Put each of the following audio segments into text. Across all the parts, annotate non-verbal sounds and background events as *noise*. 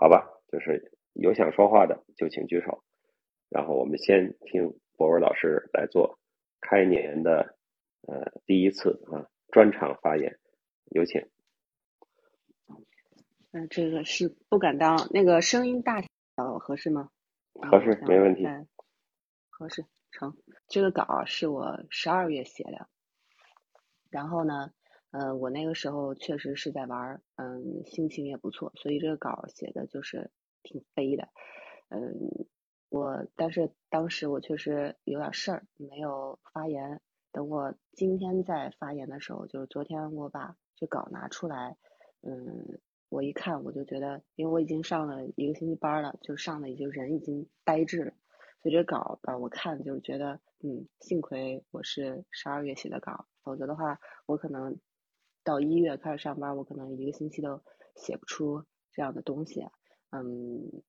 好吧，就是有想说话的就请举手，然后我们先听博文老师来做开年的呃第一次啊专场发言，有请。嗯，这个是不敢当，那个声音大小合适吗？合适，没问题。合适，成。这个稿是我十二月写的，然后呢，呃，我那个时候确实是在玩，嗯，心情也不错，所以这个稿写的就是挺飞的，嗯，我但是当时我确实有点事儿，没有发言。等我今天在发言的时候，就是昨天我把这稿拿出来，嗯。我一看，我就觉得，因为我已经上了一个星期班了，就上的已经人已经呆滞了，所以这稿吧，我看就觉得，嗯，幸亏我是十二月写的稿，否则的话，我可能到一月开始上班，我可能一个星期都写不出这样的东西，嗯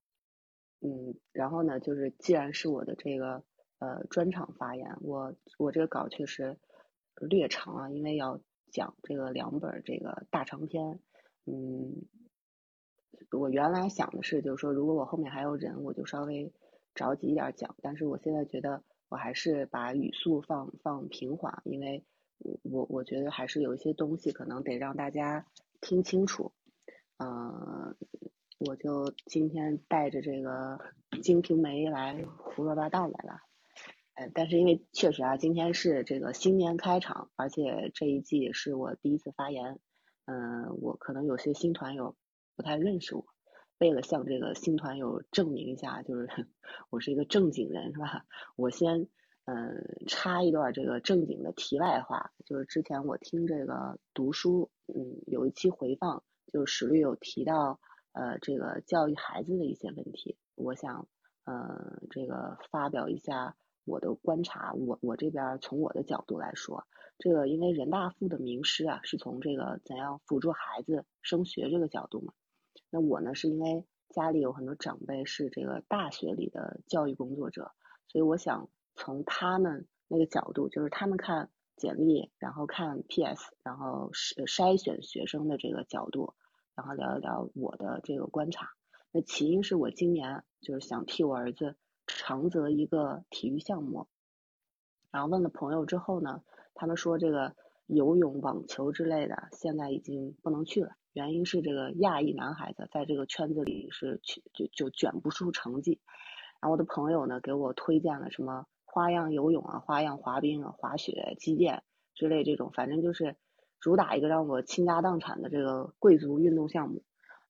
嗯，然后呢，就是既然是我的这个呃专场发言，我我这个稿确实略长啊，因为要讲这个两本这个大长篇。嗯，我原来想的是，就是说，如果我后面还有人，我就稍微着急一点讲。但是我现在觉得，我还是把语速放放平缓，因为我我觉得还是有一些东西可能得让大家听清楚。嗯，我就今天带着这个《金瓶梅》来胡说八道来了。呃，但是因为确实啊，今天是这个新年开场，而且这一季是我第一次发言。嗯，我可能有些新团友不太认识我，为了向这个新团友证明一下，就是 *laughs* 我是一个正经人，是吧？我先嗯插一段这个正经的题外话，就是之前我听这个读书，嗯，有一期回放，就是史律有提到呃这个教育孩子的一些问题，我想嗯这个发表一下我的观察，我我这边从我的角度来说。这个因为人大附的名师啊，是从这个怎样辅助孩子升学这个角度嘛。那我呢，是因为家里有很多长辈是这个大学里的教育工作者，所以我想从他们那个角度，就是他们看简历，然后看 PS，然后筛筛选学生的这个角度，然后聊一聊我的这个观察。那起因是我今年就是想替我儿子长择一个体育项目，然后问了朋友之后呢。他们说这个游泳、网球之类的，现在已经不能去了。原因是这个亚裔男孩子在这个圈子里是去就就卷不出成绩。然后我的朋友呢给我推荐了什么花样游泳啊、花样滑冰啊、滑雪、击剑之类这种，反正就是主打一个让我倾家荡产的这个贵族运动项目。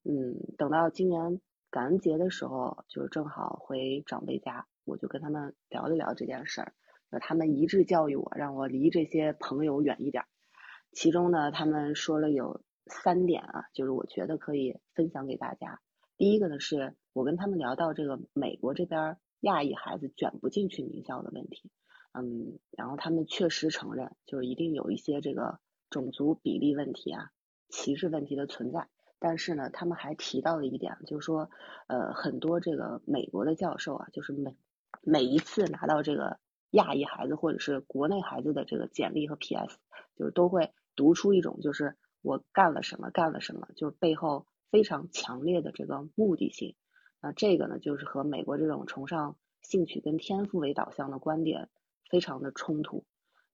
嗯，等到今年感恩节的时候，就是正好回长辈家，我就跟他们聊了聊这件事儿。那他们一致教育我，让我离这些朋友远一点。其中呢，他们说了有三点啊，就是我觉得可以分享给大家。第一个呢，是我跟他们聊到这个美国这边亚裔孩子卷不进去名校的问题。嗯，然后他们确实承认，就是一定有一些这个种族比例问题啊、歧视问题的存在。但是呢，他们还提到了一点，就是说，呃，很多这个美国的教授啊，就是每每一次拿到这个。亚裔孩子或者是国内孩子的这个简历和 PS，就是都会读出一种就是我干了什么干了什么，就是背后非常强烈的这个目的性。那这个呢，就是和美国这种崇尚兴趣跟天赋为导向的观点非常的冲突。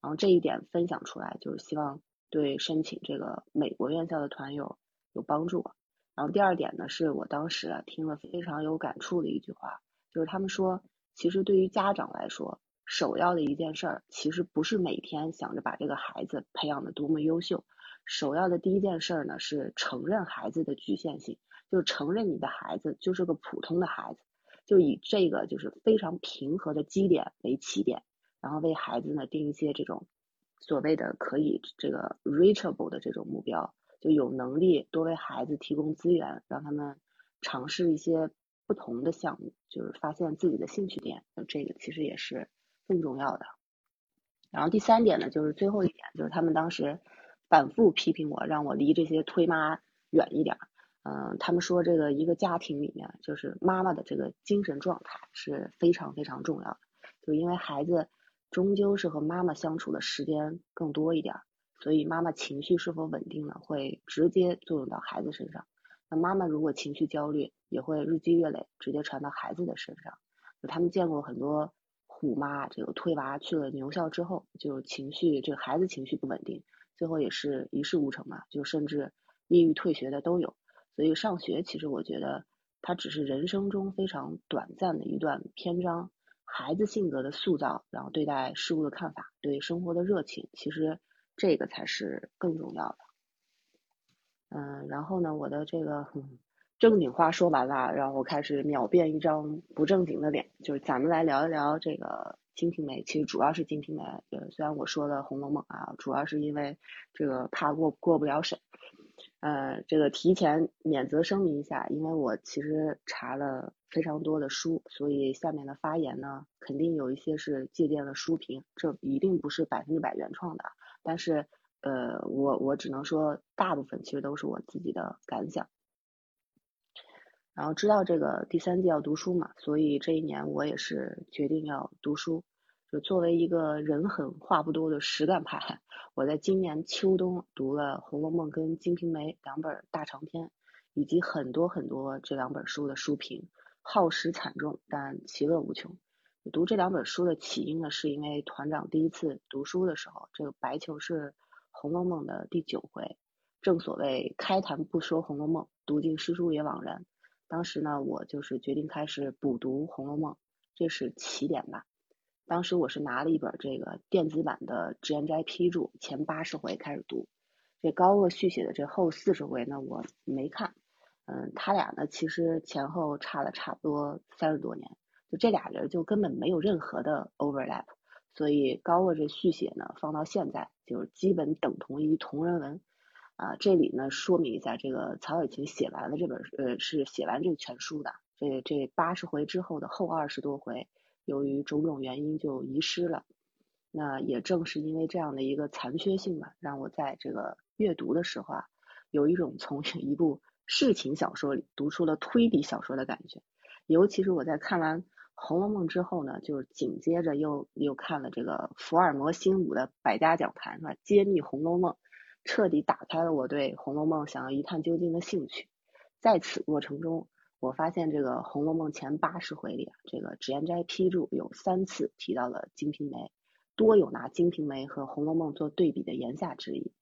然后这一点分享出来，就是希望对申请这个美国院校的团友有帮助。然后第二点呢，是我当时听了非常有感触的一句话，就是他们说，其实对于家长来说。首要的一件事儿，其实不是每天想着把这个孩子培养的多么优秀，首要的第一件事儿呢是承认孩子的局限性，就承认你的孩子就是个普通的孩子，就以这个就是非常平和的基点为起点，然后为孩子呢定一些这种所谓的可以这个 reachable 的这种目标，就有能力多为孩子提供资源，让他们尝试一些不同的项目，就是发现自己的兴趣点，这个其实也是。更重要的，然后第三点呢，就是最后一点，就是他们当时反复批评我，让我离这些推妈远一点儿。嗯，他们说这个一个家庭里面，就是妈妈的这个精神状态是非常非常重要的，就因为孩子终究是和妈妈相处的时间更多一点，所以妈妈情绪是否稳定呢，会直接作用到孩子身上。那妈妈如果情绪焦虑，也会日积月累，直接传到孩子的身上。就他们见过很多虎妈，这个推娃去了牛校之后，就情绪这个孩子情绪不稳定，最后也是一事无成嘛，就甚至抑郁退学的都有。所以上学其实我觉得它只是人生中非常短暂的一段篇章。孩子性格的塑造，然后对待事物的看法，对生活的热情，其实这个才是更重要的。嗯，然后呢，我的这个 *laughs* 正经话说完了，然后我开始秒变一张不正经的脸，就是咱们来聊一聊这个《金瓶梅》。其实主要是《金瓶梅》，呃，虽然我说的《红楼梦》啊，主要是因为这个怕过过不了审。呃，这个提前免责声明一下，因为我其实查了非常多的书，所以下面的发言呢，肯定有一些是借鉴了书评，这一定不是百分之百原创的。但是，呃，我我只能说，大部分其实都是我自己的感想。然后知道这个第三季要读书嘛，所以这一年我也是决定要读书。就作为一个人狠话不多的实干派，*laughs* 我在今年秋冬读了《红楼梦》跟《金瓶梅》两本大长篇，以及很多很多这两本书的书评，耗时惨重，但其乐无穷。读这两本书的起因呢，是因为团长第一次读书的时候，这个白球是《红楼梦》的第九回，正所谓开坛不说《红楼梦》，读尽诗书也枉然。当时呢，我就是决定开始补读《红楼梦》，这是起点吧。当时我是拿了一本这个电子版的脂砚斋批注，前八十回开始读，这高鹗续写的这后四十回呢，我没看。嗯，他俩呢其实前后差了差不多三十多年，就这俩人就根本没有任何的 overlap，所以高鹗这续写呢放到现在就是基本等同于同人文。啊，这里呢说明一下，这个曹雪芹写完了这本呃是写完这个全书的，这这八十回之后的后二十多回。由于种种原因就遗失了，那也正是因为这样的一个残缺性吧，让我在这个阅读的时候啊，有一种从 *laughs* 一部世情小说里读出了推理小说的感觉。尤其是我在看完《红楼梦》之后呢，就是紧接着又又看了这个福尔摩新五的百家讲坛，是吧？揭秘《红楼梦》，彻底打开了我对《红楼梦》想要一探究竟的兴趣。在此过程中，我发现这个《红楼梦》前八十回里啊，这个脂砚斋批注有三次提到了《金瓶梅》，多有拿《金瓶梅》和《红楼梦》做对比的言下之意。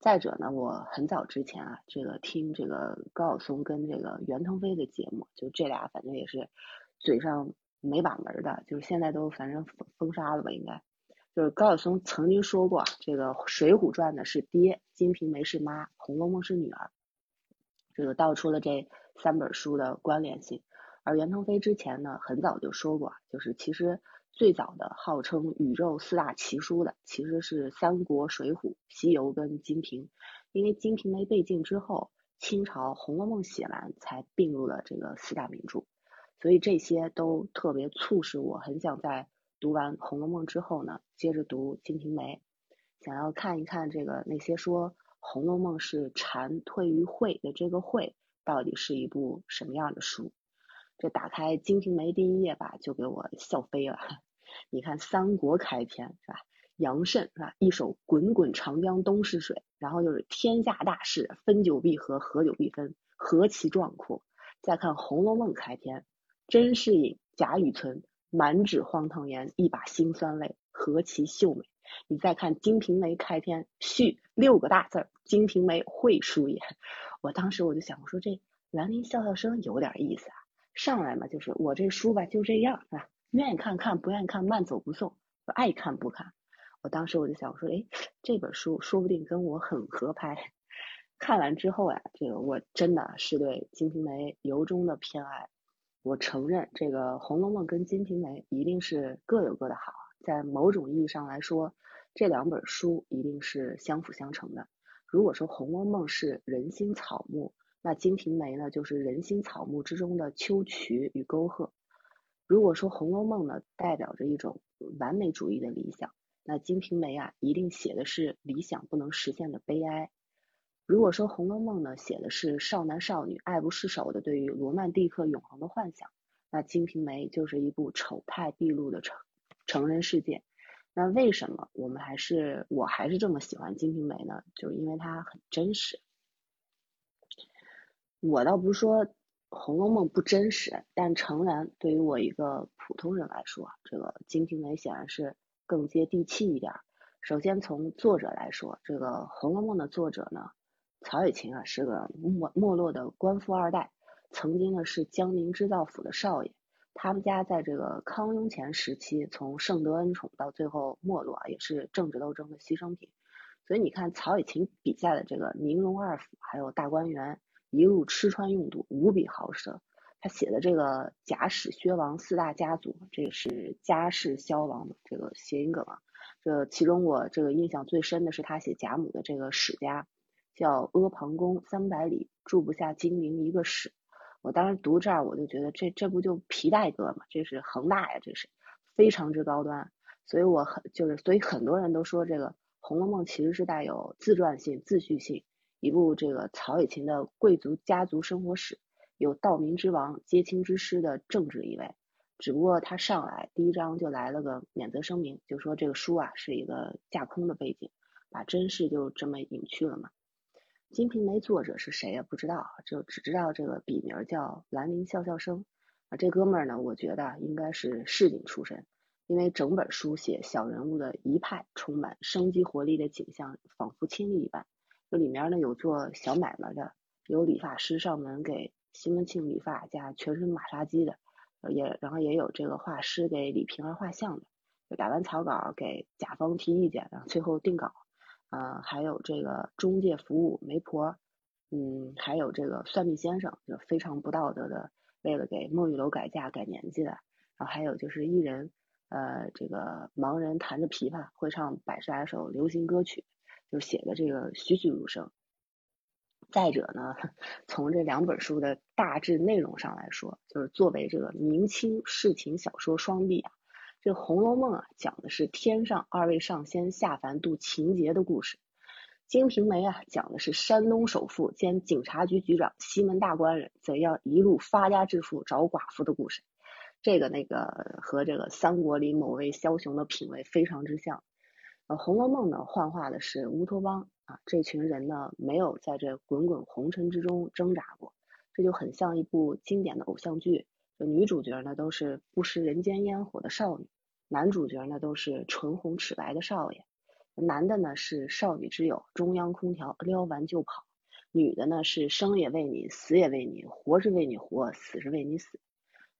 再者呢，我很早之前啊，这个听这个高晓松跟这个袁腾飞的节目，就这俩反正也是嘴上没把门的，就是现在都反正封封杀了吧，应该。就是高晓松曾经说过，这个《水浒传》呢是爹，《金瓶梅》是妈，《红楼梦》是女儿，这个道出了这。三本书的关联性，而袁腾飞之前呢，很早就说过，就是其实最早的号称宇宙四大奇书的，其实是《三国》《水浒》《西游》跟《金瓶》，因为《金瓶梅》被禁之后，清朝《红楼梦》写完才并入了这个四大名著，所以这些都特别促使我很想在读完《红楼梦》之后呢，接着读《金瓶梅》，想要看一看这个那些说《红楼梦》是蝉退于会的这个会。到底是一部什么样的书？这打开《金瓶梅》第一页吧，就给我笑飞了。*laughs* 你看三国开篇是吧？杨慎是吧？一首“滚滚长江东逝水”，然后就是天下大事，分久必合，合久必分，何其壮阔。再看《红楼梦》开篇，甄士隐、贾雨村满纸荒唐言，一把辛酸泪，何其秀美。你再看《金瓶梅》开篇，序六个大字儿：“金瓶梅，会书也。”我当时我就想，我说这兰陵笑笑生有点意思啊，上来嘛就是我这书吧就这样是吧？愿意看看，不愿意看慢走不送，爱看不看。我当时我就想，我说哎，这本书说不定跟我很合拍。看完之后呀，这个我真的是对《金瓶梅》由衷的偏爱。我承认，这个《红楼梦》跟《金瓶梅》一定是各有各的好，在某种意义上来说，这两本书一定是相辅相成的。如果说《红楼梦》是人心草木，那《金瓶梅》呢就是人心草木之中的秋渠与沟壑。如果说《红楼梦》呢代表着一种完美主义的理想，那《金瓶梅》啊一定写的是理想不能实现的悲哀。如果说《红楼梦》呢写的是少男少女爱不释手的对于罗曼蒂克永恒的幻想，那《金瓶梅》就是一部丑态毕露的成成人世界。那为什么我们还是我还是这么喜欢《金瓶梅》呢？就是因为它很真实。我倒不是说《红楼梦》不真实，但诚然，对于我一个普通人来说，这个《金瓶梅》显然是更接地气一点。首先从作者来说，这个《红楼梦》的作者呢，曹雪芹啊是个没没落的官富二代，曾经呢是江宁织造府的少爷。他们家在这个康雍乾时期，从盛德恩宠到最后没落啊，也是政治斗争的牺牲品。所以你看，曹雪芹笔下的这个宁荣二府，还有大观园，一路吃穿用度，无比豪奢。他写的这个贾史薛王四大家族，这是家世消亡的这个谐音梗啊。这其中我这个印象最深的是他写贾母的这个史家，叫阿房宫三百里住不下金陵一个史。我当时读这儿，我就觉得这这不就皮带哥吗？这是恒大呀，这是非常之高端。所以我很就是，所以很多人都说这个《红楼梦》其实是带有自传性、自叙性，一部这个曹雪芹的贵族家族生活史，有道民之王、接亲之师的政治意味。只不过他上来第一章就来了个免责声明，就说这个书啊是一个架空的背景，把真实就这么隐去了嘛。《金瓶梅》作者是谁也？不知道，就只知道这个笔名叫兰陵笑笑生啊。这哥们儿呢，我觉得应该是市井出身，因为整本书写小人物的一派充满生机活力的景象，仿佛亲历一般。这里面呢有做小买卖的，有理发师上门给西门庆理发加全身马杀鸡的。也，然后也有这个画师给李瓶儿画像的，打完草稿给甲方提意见，最后定稿，呃，还有这个中介服务媒婆，嗯，还有这个算命先生，就非常不道德的，为了给孟玉楼改嫁改年纪的，然后还有就是艺人，呃，这个盲人弹着琵琶会唱百十来首流行歌曲，就写的这个栩栩如生。再者呢，*laughs* 从这两本书的大致内容上来说，就是作为这个明清世情小说双璧啊，这《红楼梦》啊讲的是天上二位上仙下凡渡情劫的故事，《金瓶梅》啊讲的是山东首富兼警察局局长西门大官人怎样一路发家致富找寡妇的故事。这个那个和这个三国里某位枭雄的品味非常之像。呃，《红楼梦》呢幻化的是乌托邦。啊，这群人呢，没有在这滚滚红尘之中挣扎过，这就很像一部经典的偶像剧。女主角呢，都是不食人间烟火的少女；男主角呢，都是唇红齿白的少爷。男的呢是少女之友，中央空调撩完就跑；女的呢是生也为你，死也为你，活是为你活，死是为你死。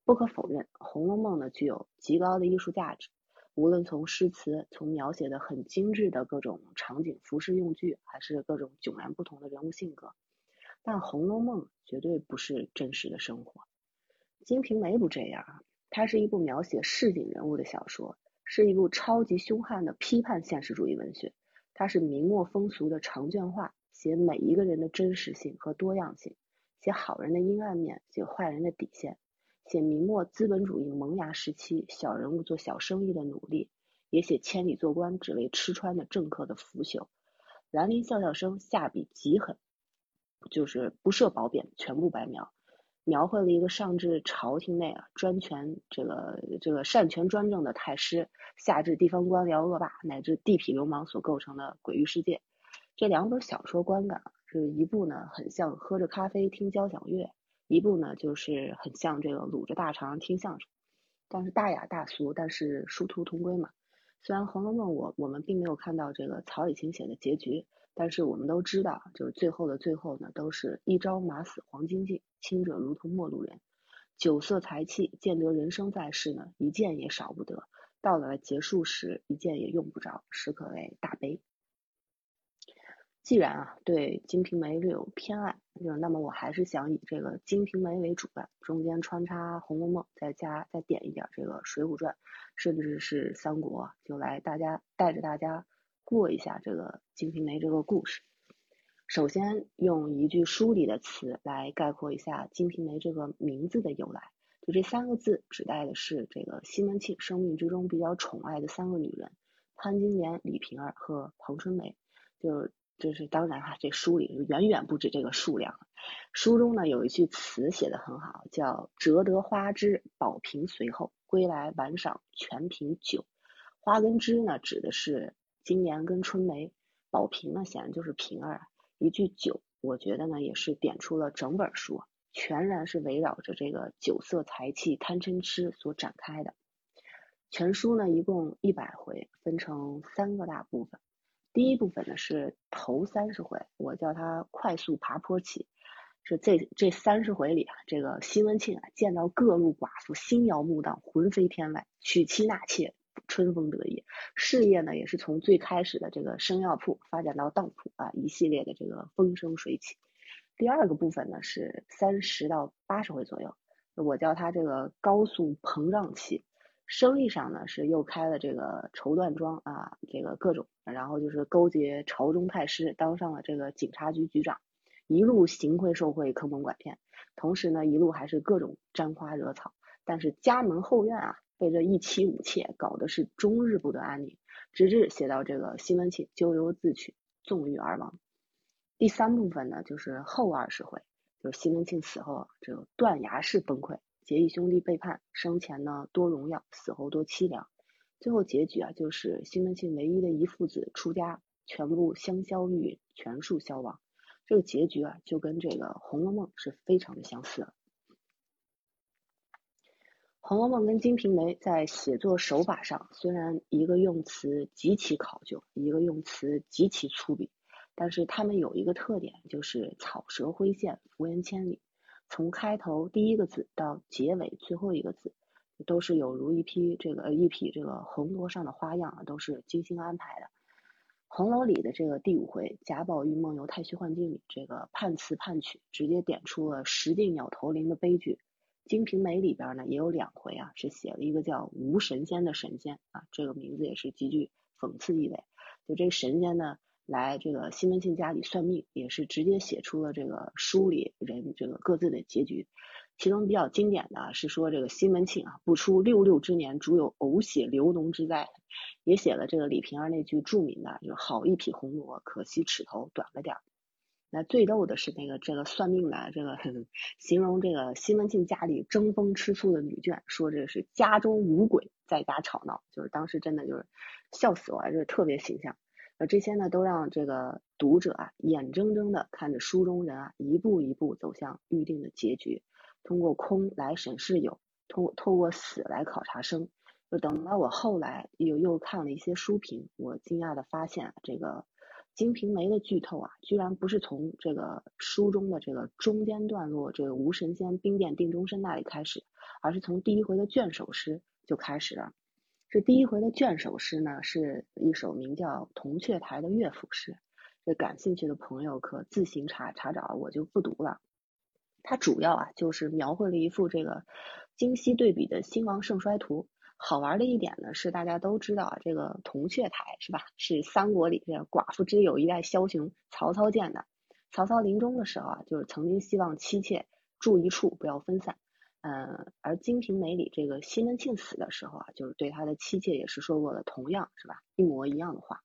不可否认，《红楼梦》呢具有极高的艺术价值。无论从诗词，从描写的很精致的各种场景、服饰、用具，还是各种迥然不同的人物性格，但《红楼梦》绝对不是真实的生活。《金瓶梅》不这样啊，它是一部描写市井人物的小说，是一部超级凶悍的批判现实主义文学。它是明末风俗的长卷画，写每一个人的真实性和多样性，写好人的阴暗面，写坏人的底线。写明末资本主义萌芽时期小人物做小生意的努力，也写千里做官只为吃穿的政客的腐朽。兰陵笑笑生下笔极狠，就是不设褒贬，全部白描，描绘了一个上至朝廷内啊专权这个这个擅权专政的太师，下至地方官僚恶霸乃至地痞流氓所构成的鬼域世界。这两本小说观感是一部呢，很像喝着咖啡听交响乐。一部呢，就是很像这个撸着大肠听相声，但是大雅大俗，但是殊途同归嘛。虽然《红楼梦》我我们并没有看到这个曹雪芹写的结局，但是我们都知道，就是最后的最后呢，都是一朝马死黄金尽，亲者如同陌路人。酒色财气见得人生在世呢，一件也少不得。到了结束时，一件也用不着，实可谓大悲。既然啊对《金瓶梅》略有偏爱，那么我还是想以这个《金瓶梅》为主的，中间穿插《红楼梦》，再加再点一点这个《水浒传》，甚至是《三国》，就来大家带着大家过一下这个《金瓶梅》这个故事。首先用一句书里的词来概括一下《金瓶梅》这个名字的由来，就这三个字指代的是这个西门庆生命之中比较宠爱的三个女人：潘金莲、李瓶儿和庞春梅。就就是当然哈，这书里远远不止这个数量。书中呢有一句词写的很好，叫“折得花枝，宝瓶随后，归来晚赏全瓶酒”。花跟枝呢指的是金莲跟春梅，宝瓶呢显然就是瓶儿啊。一句酒我觉得呢也是点出了整本书全然是围绕着这个酒色财气贪嗔痴所展开的。全书呢一共一百回，分成三个大部分。第一部分呢是头三十回，我叫它快速爬坡期。是这这三十回里啊，这个西门庆啊见到各路寡妇，心摇目荡，魂飞天外，娶妻纳妾，春风得意。事业呢也是从最开始的这个生药铺发展到当铺啊，一系列的这个风生水起。第二个部分呢是三十到八十回左右，我叫它这个高速膨胀期。生意上呢是又开了这个绸缎庄啊，这个各种，然后就是勾结朝中太师，当上了这个警察局局长，一路行贿受贿，坑蒙拐骗，同时呢一路还是各种沾花惹草，但是家门后院啊被这一妻五妾搞的是终日不得安宁，直至写到这个西门庆咎由自取，纵欲而亡。第三部分呢就是后二十回，就是西门庆死后这个断崖式崩溃。结义兄弟背叛，生前呢多荣耀，死后多凄凉。最后结局啊，就是西门庆唯一的一父子出家，全部香消玉殒，全数消亡。这个结局啊，就跟这个《红楼梦》是非常的相似。《红楼梦》跟《金瓶梅》在写作手法上，虽然一个用词极其考究，一个用词极其粗鄙，但是他们有一个特点，就是草蛇灰线，伏言千里。从开头第一个字到结尾最后一个字，都是有如一匹这个一匹这个红罗上的花样啊，都是精心安排的。红楼里的这个第五回贾宝玉梦游太虚幻境里，这个判词判曲直接点出了石径鸟头林的悲剧。金瓶梅里边呢也有两回啊，是写了一个叫吴神仙的神仙啊，这个名字也是极具讽刺意味。就这个神仙呢。来这个西门庆家里算命，也是直接写出了这个书里人这个各自的结局。其中比较经典的是说这个西门庆啊，不出六六之年，主有呕血流脓之灾。也写了这个李瓶儿那句著名的，就好一匹红罗，可惜齿头短了点儿。那最逗的是那个这个算命的这个形容这个西门庆家里争风吃醋的女眷，说这是家中无鬼，在家吵闹，就是当时真的就是笑死我了，就是特别形象。这些呢，都让这个读者啊，眼睁睁的看着书中人啊，一步一步走向预定的结局。通过空来审视有，通透过死来考察生。就等到我后来又又看了一些书评，我惊讶的发现，这个《金瓶梅》的剧透啊，居然不是从这个书中的这个中间段落，这个吴神仙兵变定终身那里开始，而是从第一回的卷首诗就开始了。这第一回的卷首诗呢，是一首名叫《铜雀台》的乐府诗。这感兴趣的朋友可自行查查找，我就不读了。它主要啊，就是描绘了一幅这个今昔对比的兴亡盛衰图。好玩的一点呢，是大家都知道啊，这个铜雀台是吧？是三国里这寡妇之友一代枭雄曹操建的。曹操临终的时候啊，就是曾经希望妻妾住一处，不要分散。嗯，而《金瓶梅》里这个西门庆死的时候啊，就是对他的妻妾也是说过了同样是吧一模一样的话。